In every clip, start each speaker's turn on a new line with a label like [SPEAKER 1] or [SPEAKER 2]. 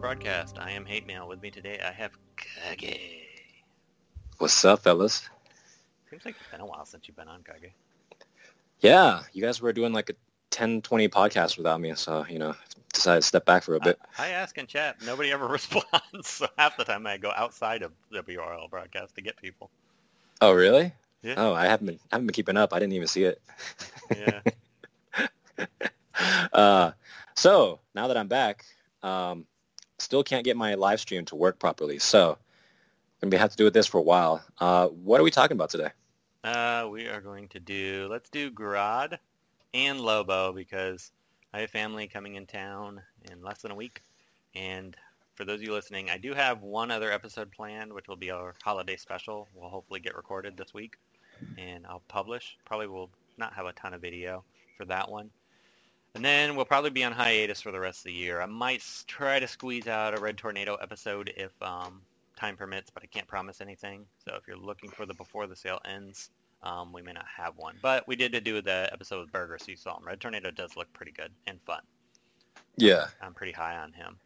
[SPEAKER 1] broadcast. I am Hate Mail. With me today, I have Kage.
[SPEAKER 2] What's up, fellas?
[SPEAKER 1] Seems like it's been a while since you've been on Kage.
[SPEAKER 2] Yeah, you guys were doing like a 10, 20 podcasts without me, so, you know, decided to step back for a bit.
[SPEAKER 1] I, I ask in chat. Nobody ever responds, so half the time I go outside of WRL broadcast to get people.
[SPEAKER 2] Oh, really?
[SPEAKER 1] Yeah.
[SPEAKER 2] Oh, I haven't been, I haven't been keeping up. I didn't even see it.
[SPEAKER 1] Yeah.
[SPEAKER 2] uh, so now that I'm back, um, still can't get my live stream to work properly. So I'm gonna have to do with this for a while. Uh, what are we talking about today?
[SPEAKER 1] Uh, we are going to do, let's do Grodd and Lobo because I have family coming in town in less than a week. And for those of you listening, I do have one other episode planned, which will be our holiday special. We'll hopefully get recorded this week and I'll publish. Probably will not have a ton of video for that one. And then we'll probably be on hiatus for the rest of the year. I might try to squeeze out a Red Tornado episode if um, time permits, but I can't promise anything. So if you're looking for the before the sale ends, um, we may not have one. But we did do the episode with Burger, so you saw him. Red Tornado does look pretty good and fun.
[SPEAKER 2] Yeah.
[SPEAKER 1] I'm pretty high on him.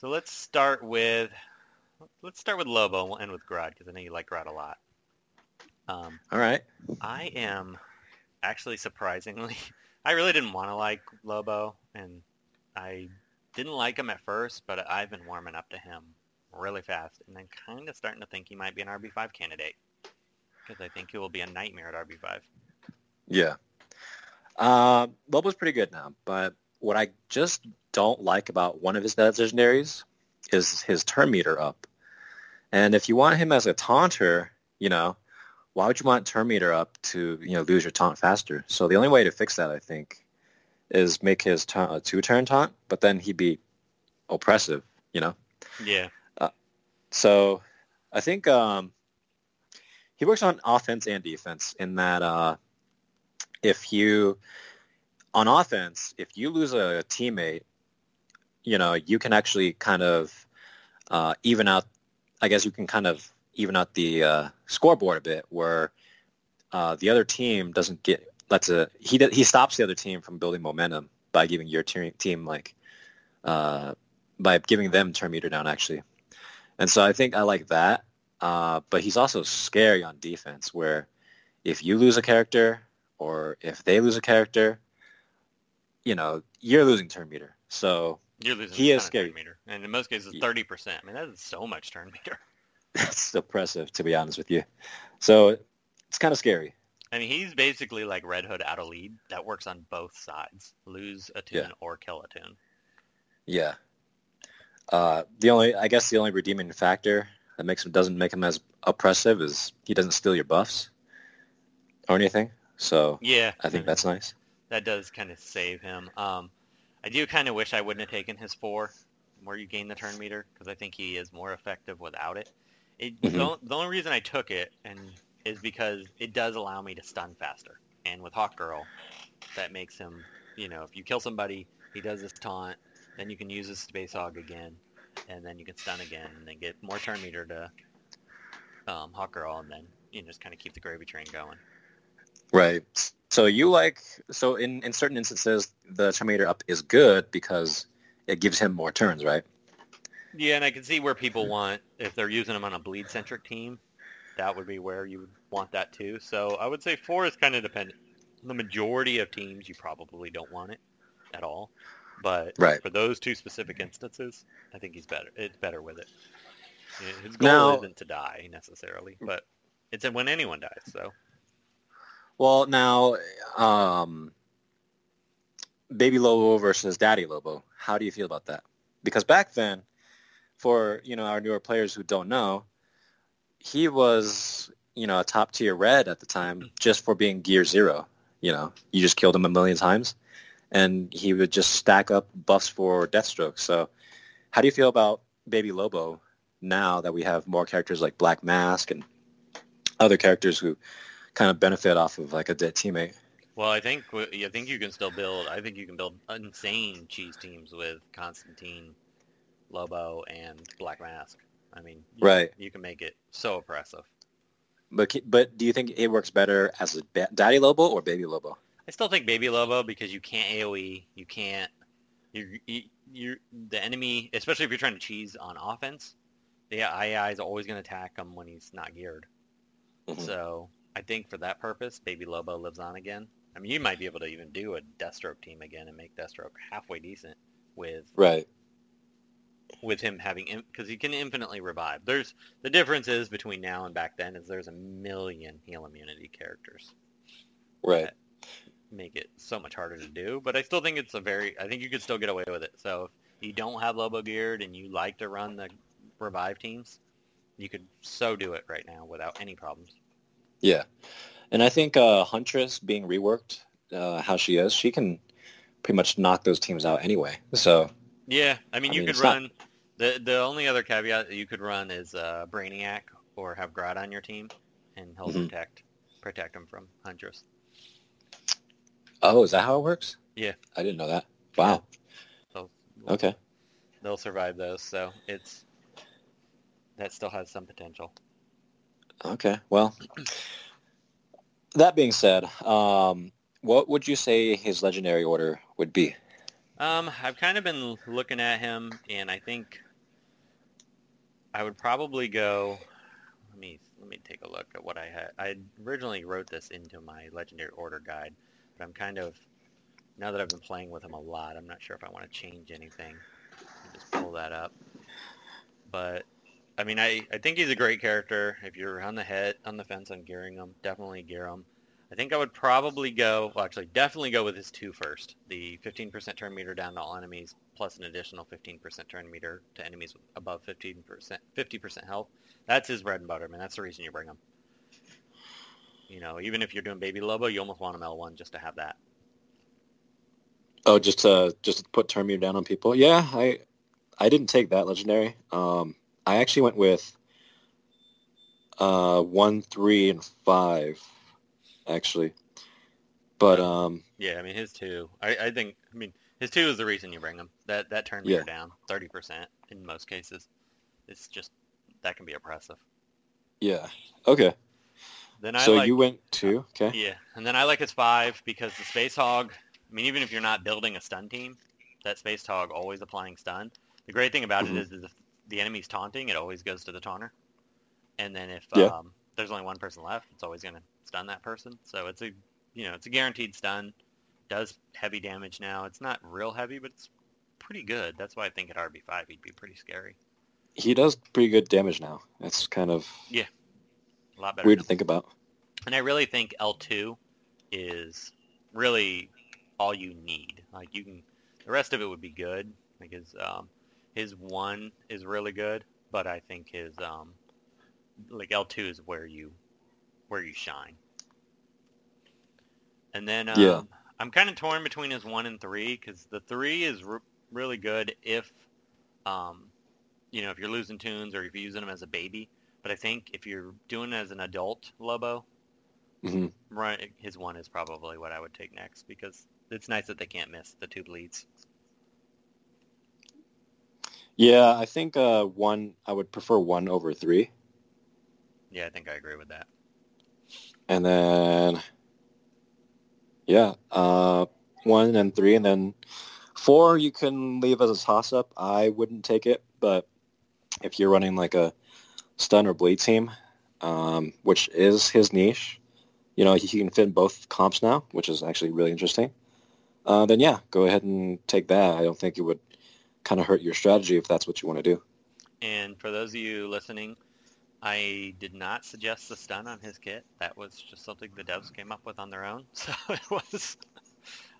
[SPEAKER 1] So let's start with let's start with Lobo and we'll end with Grodd because I know you like Grodd a lot. Um,
[SPEAKER 2] All right.
[SPEAKER 1] I am actually surprisingly, I really didn't want to like Lobo, and I didn't like him at first, but I've been warming up to him really fast, and I'm kind of starting to think he might be an RB5 candidate because I think he will be a nightmare at RB5.
[SPEAKER 2] Yeah. Uh, Lobo's pretty good now, but what I just don't like about one of his legendaries is his turn meter up. And if you want him as a taunter, you know, why would you want turn meter up to, you know, lose your taunt faster? So the only way to fix that, I think, is make his ta- a two-turn taunt, but then he'd be oppressive, you know?
[SPEAKER 1] Yeah,
[SPEAKER 2] So I think um, he works on offense and defense in that uh, if you on offense, if you lose a teammate, you know, you can actually kind of uh, even out. I guess you can kind of even out the uh, scoreboard a bit, where uh, the other team doesn't get lets a he he stops the other team from building momentum by giving your te- team like uh, by giving them turn meter down actually. And so I think I like that. Uh, but he's also scary on defense where if you lose a character or if they lose a character, you know, you're losing turn meter. So
[SPEAKER 1] you're losing
[SPEAKER 2] He is scary.
[SPEAKER 1] turn meter, and in most cases, 30%. I mean, that is so much turn meter.
[SPEAKER 2] that's oppressive to be honest with you. So it's kind of scary.
[SPEAKER 1] I mean, he's basically like Red Hood out of lead that works on both sides. Lose a tune
[SPEAKER 2] Yeah.
[SPEAKER 1] or kill a tune.
[SPEAKER 2] Yeah. Uh, the only, I guess the only redeeming factor that makes him, doesn't make him as oppressive is he doesn't steal your buffs or anything. So
[SPEAKER 1] Yeah.
[SPEAKER 2] I think that's nice.
[SPEAKER 1] that does kind of save him. Um, I do kind of wish I wouldn't have taken his four, where you gain the turn meter, because I think he is more effective without it. It
[SPEAKER 2] Mhm.
[SPEAKER 1] the, the only reason I took it and is because it does allow me to stun faster. And with Hawk Girl, that makes him, you know, if you kill somebody, he does this taunt, then you can use his Space Hog again, and then you can stun again, and then get more turn meter to um, Hawk Girl, and then you know, just kind of keep the gravy train going.
[SPEAKER 2] Right. So you like so in in certain instances the turn meter up is good because it gives him more turns, right?
[SPEAKER 1] Yeah, and I can see where people want if they're using them on a bleed centric team, that would be where you would want that too. So I would say four is kind of dependent. The majority of teams you probably don't want it at all, but
[SPEAKER 2] Right.
[SPEAKER 1] for those two specific instances, I think he's better. It's better with it. His goal
[SPEAKER 2] Now-
[SPEAKER 1] isn't to die necessarily, but it's when anyone dies. So
[SPEAKER 2] Well, now um Baby Lobo versus Daddy Lobo. How do you feel about that? Because back then for, you know, our newer players who don't know, he was, you know, a top tier red at the time just for being gear 0, you know. You just killed him a million times and he would just stack up buffs for Deathstroke. So how do you feel about Baby Lobo now that we have more characters like Black Mask and other characters who kind of benefit off of like a dead teammate?
[SPEAKER 1] Well, I think I think you can still build. I think you can build insane cheese teams with Constantine, Lobo, and Black Mask. I mean, you,
[SPEAKER 2] Right.
[SPEAKER 1] You can make it so oppressive.
[SPEAKER 2] But but do you think it works better as a ba- Daddy Lobo or Baby Lobo?
[SPEAKER 1] I still think Baby Lobo because you can't AOE, you can't you you you the enemy, especially if you're trying to cheese on offense, the AI is always going to attack him when he's not geared.
[SPEAKER 2] Mhm.
[SPEAKER 1] So I think for that purpose, Baby Lobo lives on again. I mean, you might be able to even do a Deathstroke team again and make Deathstroke halfway decent with
[SPEAKER 2] Right.
[SPEAKER 1] With him having because he can infinitely revive. There's the difference is between now and back then is there's a million heal immunity characters
[SPEAKER 2] Right.
[SPEAKER 1] make it so much harder to do. But I still think it's a very I think you could still get away with it. So if you don't have Lobo geared and you like to run the revive teams, you could so do it right now without any problems.
[SPEAKER 2] Yeah. And I think uh, Huntress being reworked, uh, how she is, she can pretty much knock those teams out anyway. So
[SPEAKER 1] Yeah, I mean
[SPEAKER 2] I
[SPEAKER 1] you
[SPEAKER 2] mean,
[SPEAKER 1] could
[SPEAKER 2] it's not-
[SPEAKER 1] run the the only other caveat that you could run is uh, Brainiac or have Grodd on your team, and he'll
[SPEAKER 2] Mhm.
[SPEAKER 1] protect protect him from Huntress.
[SPEAKER 2] oh, is that how it works?
[SPEAKER 1] Yeah.
[SPEAKER 2] I didn't know that. Wow.
[SPEAKER 1] So
[SPEAKER 2] Okay.
[SPEAKER 1] they'll survive those. So it's that still has some potential.
[SPEAKER 2] Okay. Well, that being said, um, what would you say his legendary order would be?
[SPEAKER 1] Um, I've kind of been looking at him, and I think I would probably go. Let me let me take a look at what I had. I originally wrote this into my legendary order guide, but I'm kind of now that I've been playing with him a lot, I'm not sure if I want to change anything. Just pull that up. But I mean, I, I think he's a great character. If you're on the head on the fence on gearing him, definitely gear him. I think I would probably go, well, actually, definitely go with his two first. The 15% turn meter down to all enemies, plus an additional 15% turn meter to enemies above 15%, 50% health. That's his bread and butter, man. That's the reason you bring him. You know, even if you're doing Baby Lobo, you almost want him L1 just to have that.
[SPEAKER 2] Oh, just to just to put turn meter down on people. Yeah, I I didn't take that legendary. Um, I actually went with uh, one, three, and five, actually. But um,
[SPEAKER 1] Yeah, I mean, his two, I, I think, I mean, his two is the reason you bring him. That, that turn meter
[SPEAKER 2] Yeah.
[SPEAKER 1] down, 30% in most cases. It's just, that can be oppressive.
[SPEAKER 2] yeah, okay.
[SPEAKER 1] Then I
[SPEAKER 2] so
[SPEAKER 1] like,
[SPEAKER 2] you went two, okay?
[SPEAKER 1] Yeah, and then I like his five because the Space Hog. I mean, even if you're not building a stun team, that Space Hog always applying stun. The great thing about
[SPEAKER 2] Mhm.
[SPEAKER 1] it is, is if the enemy's taunting, it always goes to the taunter. And then if
[SPEAKER 2] Yeah.
[SPEAKER 1] um, there's only one person left, it's always going to stun that person. So it's a, you know, it's a guaranteed stun. Does heavy damage now. It's not real heavy, but it's pretty good. That's why I think at RB5 he'd be pretty scary.
[SPEAKER 2] He does pretty good damage now. That's kind of yeah,
[SPEAKER 1] A lot better.
[SPEAKER 2] weird to think about.
[SPEAKER 1] And I really think L2 is really all you need. Like you can, the rest of it would be good. Like his, um, his one is really good, but I think his, um, like L2 is where you, where you shine. And then, um,
[SPEAKER 2] Yeah.
[SPEAKER 1] I'm kind of torn between his one and three because the three is r- really good if, um, you know, if you're losing tunes or if you're using them as a baby. But I think if you're doing it as an adult Lobo,
[SPEAKER 2] hmm
[SPEAKER 1] Right, his one is probably what I would take next because it's nice that they can't miss the two bleeds.
[SPEAKER 2] Yeah, I think uh, one. I would prefer one over three,
[SPEAKER 1] Yeah, I think I agree with that.
[SPEAKER 2] and then yeah, uh, one and three, and then four you can leave as a toss up. I wouldn't take it, but if you're running like a stun or bleed team, um, which is his niche, you know he can fit both comps now, which is actually really interesting. Uh, then yeah, go ahead and take that. I don't think it would kind of hurt your strategy if that's what you want to do.
[SPEAKER 1] And for those of you listening, I did not suggest the stun on his kit. That was just something the devs came up with on their own. So it was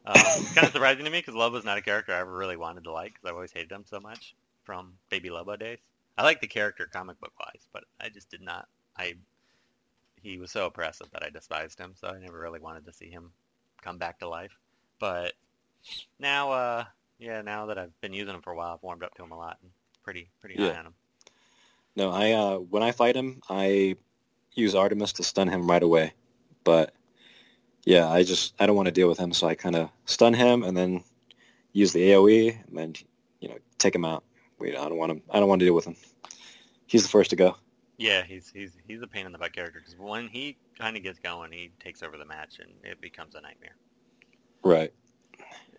[SPEAKER 1] um, kind of surprising to me because Lobo's not a character I ever really wanted to like because I've always hated him so much from Baby Lobo days. I like the character comic book wise, but I just did not. I he was so oppressive that I despised him, so I never really wanted to see him come back to life. But now, uh, yeah, now that I've been using him for a while, I've warmed up to him a lot and pretty pretty high
[SPEAKER 2] Yeah.
[SPEAKER 1] on him.
[SPEAKER 2] No, I uh, when I fight him, I use Artemis to stun him right away. But yeah, I just I don't want to deal with him, so I kind of stun him and then use the AOE and then you know take him out. Wait, I don't want him. I don't want to deal with him. He's the first to go.
[SPEAKER 1] Yeah, he's he's he's a pain in the butt character because when he kind of gets going, he takes over the match and it becomes a nightmare.
[SPEAKER 2] Right.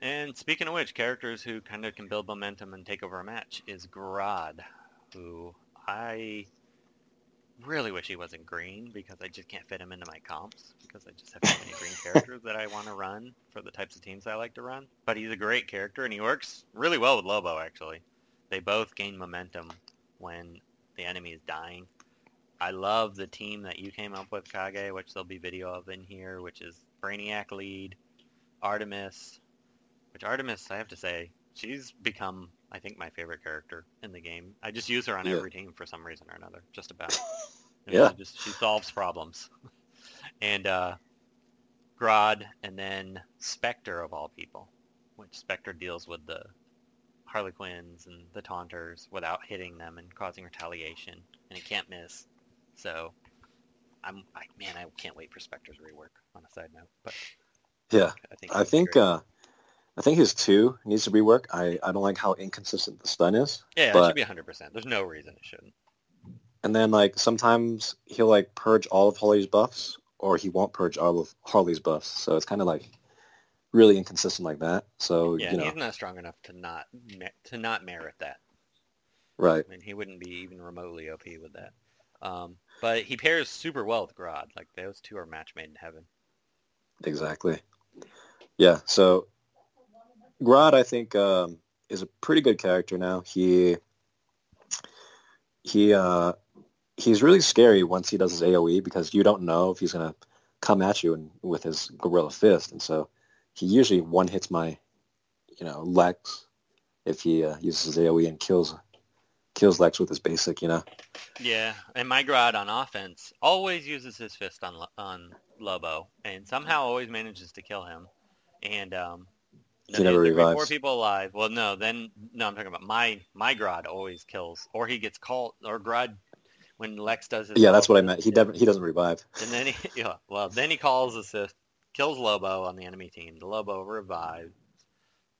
[SPEAKER 1] And speaking of which, characters who kind of can build momentum and take over a match is Grodd, who I really wish he wasn't green because I just can't fit him into my comps because I just have too many green characters that I want to run for the types of teams I like to run. But he's a great character and he works really well with Lobo actually. They both gain momentum when the enemy is dying. I love the team that you came up with, Kage, which there'll be video of in here, which is Brainiac lead, Artemis, which Artemis, I have to say, she's become, I think, my favorite character in the game. I just use her on
[SPEAKER 2] Yeah.
[SPEAKER 1] every team for some reason or another, just about. And
[SPEAKER 2] Yeah.
[SPEAKER 1] She just she solves problems. and uh, Grodd, and then Spectre of all people, which Spectre deals with the Harley Quinns and the Taunters without hitting them and causing retaliation, and he can't miss. So, I'm, I, man, I can't wait for Spectre's rework. On a side note, but
[SPEAKER 2] Yeah,
[SPEAKER 1] I think
[SPEAKER 2] I think uh, I think his two needs to rework. I, I don't like how inconsistent the stun is.
[SPEAKER 1] yeah, it should be 100. percent There's no reason it shouldn't.
[SPEAKER 2] And then like sometimes he'll like purge all of Harley's buffs, or he won't purge all of Harley's buffs. So it's kind of like really inconsistent like that. So
[SPEAKER 1] Yeah,
[SPEAKER 2] you know,
[SPEAKER 1] he's not strong enough to not to not merit that.
[SPEAKER 2] right?
[SPEAKER 1] I mean, he wouldn't be even remotely OP with that. Um, but he pairs super well with Grodd. Like those two are match made in heaven.
[SPEAKER 2] Exactly. Yeah. So Grodd, I think, um, is a pretty good character now. He he uh, he's really scary once he does his AOE because you don't know if he's gonna come at you and with his gorilla fist, and so he usually one hits my you know Lex if he uh, uses his AOE and kills kills Lex with his basic. You know.
[SPEAKER 1] Yeah, and my Grodd on offense always uses his fist on on Lobo, and somehow always manages to kill him. And um,
[SPEAKER 2] He never revives.
[SPEAKER 1] Four people alive. Well, no, then no, I'm talking about my my Grodd always kills, or he gets called, or Grodd when Lex does his.
[SPEAKER 2] Yeah, that's what I meant. He never, he doesn't revive.
[SPEAKER 1] And then he, yeah, well, then he calls assist, kills Lobo on the enemy team. The Lobo revives,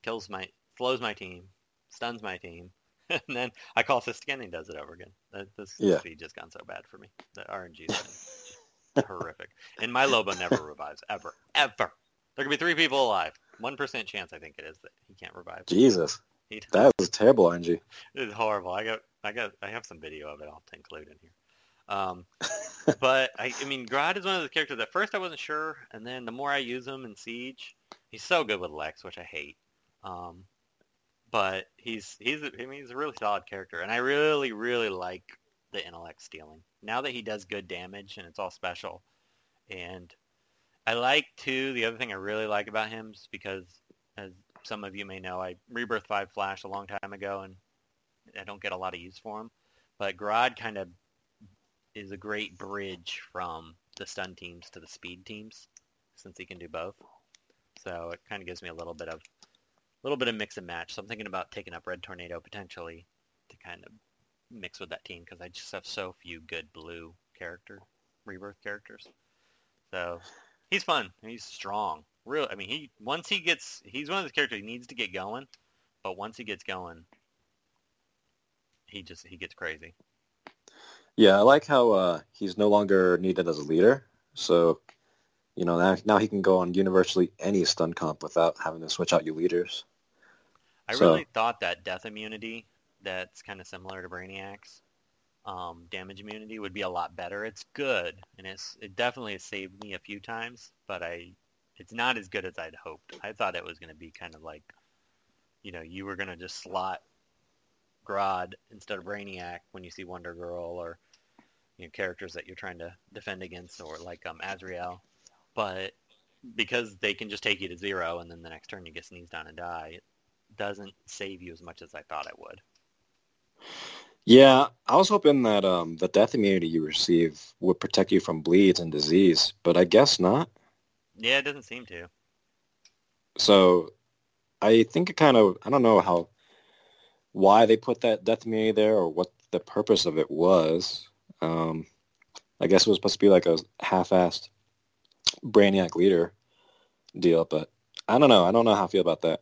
[SPEAKER 1] kills my, slows my team, stuns my team, and then I call assist again and he does it over again. That, this
[SPEAKER 2] Yeah.
[SPEAKER 1] speed just gone so bad for me. The RNG been horrific. And my Lobo never revives, ever, ever. There could be three people alive. One percent chance, I think it is, that he can't revive.
[SPEAKER 2] Jesus,
[SPEAKER 1] He,
[SPEAKER 2] that was terrible, RNG.
[SPEAKER 1] it's horrible. I got, I got, I have some video of it. I'll include in here. Um, but I, I mean, Grodd is one of those characters. At first, I wasn't sure, and then the more I use him in Siege, he's so good with Lex, which I hate. Um, but he's he's I mean, he's a really solid character, and I really really like the intellect stealing. Now that he does good damage and it's all special, and I like too. The other thing I really like about him is because, as some of you may know, I Rebirth Five Flash a long time ago, and I don't get a lot of use for him. But Grodd kind of is a great bridge from the stun teams to the speed teams, since he can do both. So it kind of gives me a little bit of a little bit of mix and match. So I'm thinking about taking up Red Tornado potentially to kind of mix with that team because I just have so few good blue character rebirth characters. So he's fun. He's strong. Real. I mean, he once he gets he's one of those characters he needs to get going, but once he gets going, he just he gets crazy.
[SPEAKER 2] Yeah, I like how uh, he's no longer needed as a leader. So, you know, now, now he can go on universally any stun comp without having to switch out your leaders.
[SPEAKER 1] I
[SPEAKER 2] So-
[SPEAKER 1] really thought that death immunity, that's kind of similar to Brainiac's um, damage immunity, would be a lot better. It's good, and it's it definitely saved me a few times, but I it's not as good as I'd hoped. I thought it was going to be kind of like, you know, you were going to just slot Grodd instead of Brainiac when you see Wonder Girl or you know characters that you're trying to defend against, or like um, Azrael, but because they can just take you to zero and then the next turn you get sneezed on and die, it doesn't save you as much as I thought it would.
[SPEAKER 2] Yeah, I was hoping that um, the death immunity you receive would protect you from bleeds and disease, but I guess not.
[SPEAKER 1] Yeah, it doesn't seem to.
[SPEAKER 2] So I think it kind of, I don't know how, why they put that death immunity there or what the purpose of it was. Um, I guess it was supposed to be like a half-assed Brainiac leader deal, but I don't know. I don't know how I feel about that.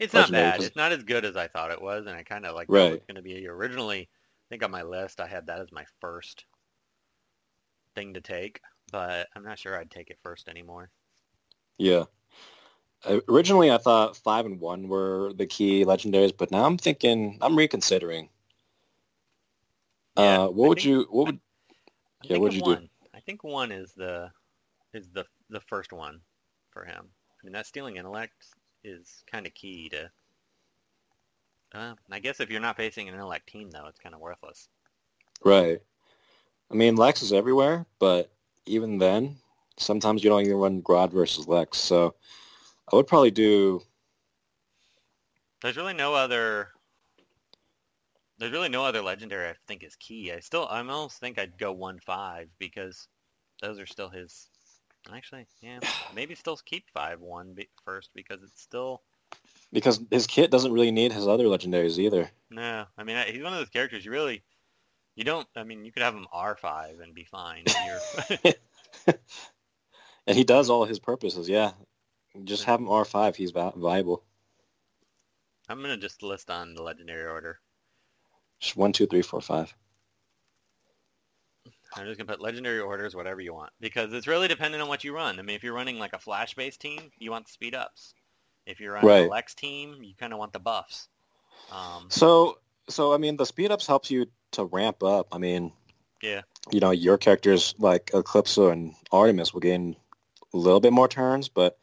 [SPEAKER 1] It's not bad. It's not as good as I thought it was, and I kind of like
[SPEAKER 2] Right.
[SPEAKER 1] it's going to be originally. I think on my list I had that as my first thing to take, but I'm not sure I'd take it first anymore.
[SPEAKER 2] Yeah. Uh, Originally, I thought five and one were the key legendaries, but now I'm thinking I'm reconsidering.
[SPEAKER 1] Yeah,
[SPEAKER 2] uh, what
[SPEAKER 1] I
[SPEAKER 2] would
[SPEAKER 1] think-
[SPEAKER 2] you? What would?
[SPEAKER 1] I
[SPEAKER 2] Yeah, what'd
[SPEAKER 1] of
[SPEAKER 2] you do?
[SPEAKER 1] I think one is the is the the first one for him. I mean, that stealing intellect is kind of key to. Uh, I guess if you're not facing an intellect team, though, it's kind of worthless.
[SPEAKER 2] Right. I mean, Lex is everywhere, but even then, sometimes you don't even run Grodd versus Lex. So I would probably do.
[SPEAKER 1] There's really no other. There's really no other legendary I think is key. I still, I almost think I'd go one five because those are still his. Actually, yeah, maybe still keep five one be, first because it's still
[SPEAKER 2] Because his kit doesn't really need his other legendaries either.
[SPEAKER 1] no. I mean, he's one of those characters you really, you don't. I mean, you could have him R five and be fine.
[SPEAKER 2] And he does all his purposes, yeah. Just have him R5, he's viable.
[SPEAKER 1] I'm gonna just list on the legendary order.
[SPEAKER 2] Just one, two, three, four, five.
[SPEAKER 1] I'm just gonna put legendary orders, whatever you want, because it's really dependent on what you run. I mean, if you're running like a flash-based team, you want the speed ups. If you're running a
[SPEAKER 2] Right.
[SPEAKER 1] Lex team, you kind of want the buffs. Um,
[SPEAKER 2] So, so I mean, the speed ups helps you to ramp up. I mean,
[SPEAKER 1] Yeah.
[SPEAKER 2] you know, your characters like Eclipso and Artemis will gain a little bit more turns, but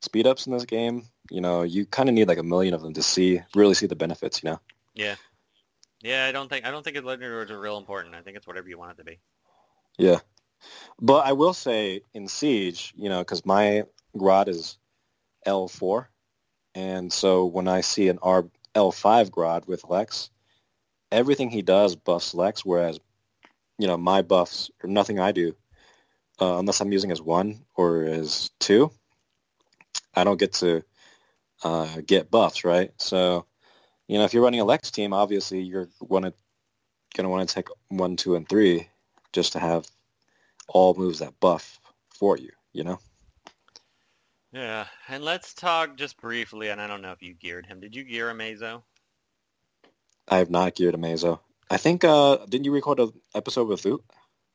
[SPEAKER 2] speed ups in this game, you know, you kind of need like a million of them to see, really see the benefits, you know?
[SPEAKER 1] yeah, yeah. I don't think I don't think legendary orders are real important. I think it's whatever you want it to be.
[SPEAKER 2] Yeah. But I will say in Siege, you know, because my Grodd is L4, and so when I see an R L5 Grodd with Lex, everything he does buffs Lex, whereas, you know, my buffs or nothing I do, uh, unless I'm using as one or as two, I don't get to uh, get buffs, right? So, you know, if you're running a Lex team, obviously you're wanna, gonna want to take one, two, and three just to have all moves that buff for you, you know?
[SPEAKER 1] Yeah, and let's talk just briefly. And I don't know if you geared him. Did you gear Amazo?
[SPEAKER 2] I have not geared Amazo. I think, uh, didn't you record an episode with Loot?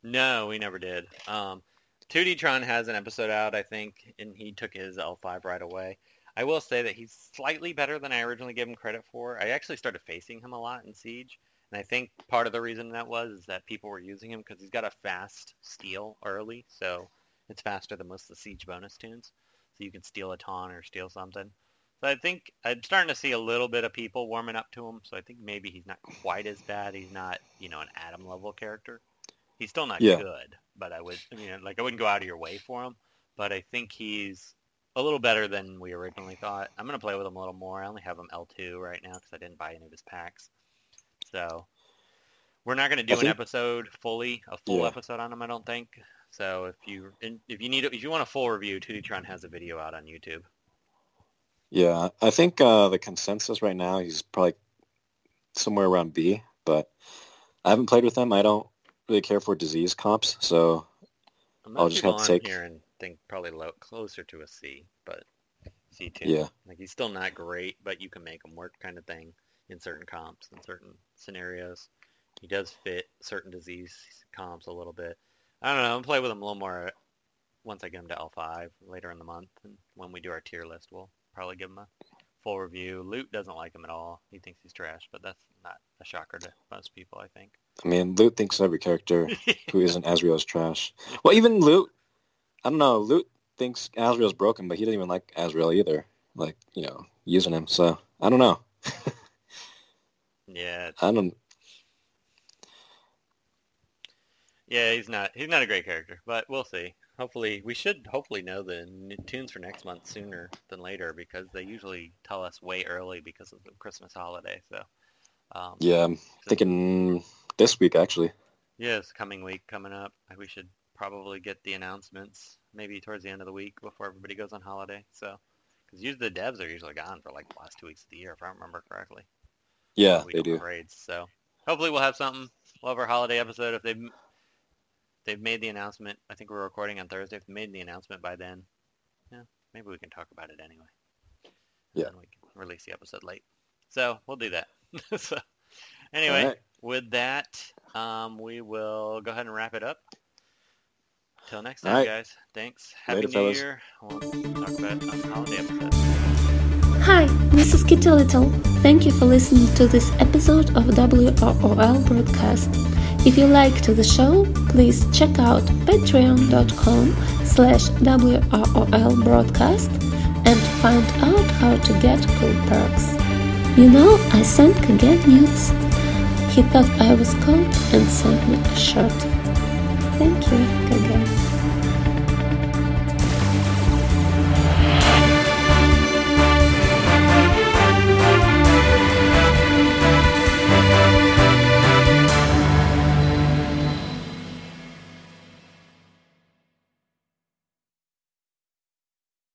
[SPEAKER 1] No, we never did. Um, 2D Tron has an episode out, I think, and he took his L5 right away. I will say that he's slightly better than I originally gave him credit for. I actually started facing him a lot in Siege, and I think part of the reason that was is that people were using him because he's got a fast steal early, so it's faster than most of the Siege bonus tunes. So you can steal a ton or steal something. So I think I'm starting to see a little bit of people warming up to him, so I think maybe he's not quite as bad. He's not, you know, an Adam level character. He's still not
[SPEAKER 2] Yeah.
[SPEAKER 1] good, but I would, I mean, like I wouldn't go out of your way for him, but I think he's a little better than we originally thought. I'm gonna play with him a little more. I only have him L2 right now because I didn't buy any of his packs, so we're not gonna do
[SPEAKER 2] I
[SPEAKER 1] an
[SPEAKER 2] think-
[SPEAKER 1] episode fully, a full
[SPEAKER 2] Yeah.
[SPEAKER 1] episode on him. I don't think. So if you if you need if you want a full review, 2Dtron has a video out on YouTube.
[SPEAKER 2] Yeah, I think uh, the consensus right now, he's probably somewhere around B, but I haven't played with him. I don't really care for disease comps, so I'll just have to take-
[SPEAKER 1] here and think probably low, closer to a C, but C two.
[SPEAKER 2] yeah.
[SPEAKER 1] Like he's still not great, but you can make him work, kind of thing, in certain comps, in certain scenarios. He does fit certain disease comps a little bit. I don't know. I'm gonna play with him a little more once I get him to L5 later in the month, and when we do our tier list, we'll probably give him a full review. Loot doesn't like him at all. He thinks he's trash, but that's not a shocker to most people, I think.
[SPEAKER 2] I mean, Loot thinks every character who isn't Azrael is trash. Well, even Loot, I don't know, Loot thinks Azrael's broken, but he doesn't even like Azrael either, like, you know, using him, so I don't know.
[SPEAKER 1] yeah,
[SPEAKER 2] I don't,
[SPEAKER 1] Yeah, he's not he's not a great character, but we'll see. Hopefully, we should hopefully know the tunes for next month sooner than later because they usually tell us way early because of the Christmas holiday. So, um,
[SPEAKER 2] yeah, I'm thinking this week, actually.
[SPEAKER 1] yeah, it's coming week coming up. We should probably get the announcements maybe towards the end of the week before everybody goes on holiday. So, because usually the devs are usually gone for like the last two weeks of the year, if I remember correctly.
[SPEAKER 2] Yeah,
[SPEAKER 1] we
[SPEAKER 2] they do.
[SPEAKER 1] raids. So hopefully we'll have something. We'll have our holiday episode if they've they've made the announcement. I think we're recording on Thursday. If they made the announcement by then, yeah, maybe we can talk about it anyway. And
[SPEAKER 2] Yeah.
[SPEAKER 1] then we can release the episode late. So we'll do that. so anyway,
[SPEAKER 2] right.
[SPEAKER 1] with that, um, we will go ahead and wrap it up. Till next time,
[SPEAKER 2] Alright.
[SPEAKER 1] guys. Thanks. Happy
[SPEAKER 2] Later,
[SPEAKER 1] New
[SPEAKER 2] fellas.
[SPEAKER 1] Year. We'll talk about the holiday episode.
[SPEAKER 3] Hi, this is Kitty Little. Thank you for listening to this episode of WROL broadcast. If you liked the show, please check out patreon.com slash WROL broadcast and find out how to get cool perks. You know, I sent Kaged nudes. He thought I was cold and sent me a shirt. Thank you, Kaged.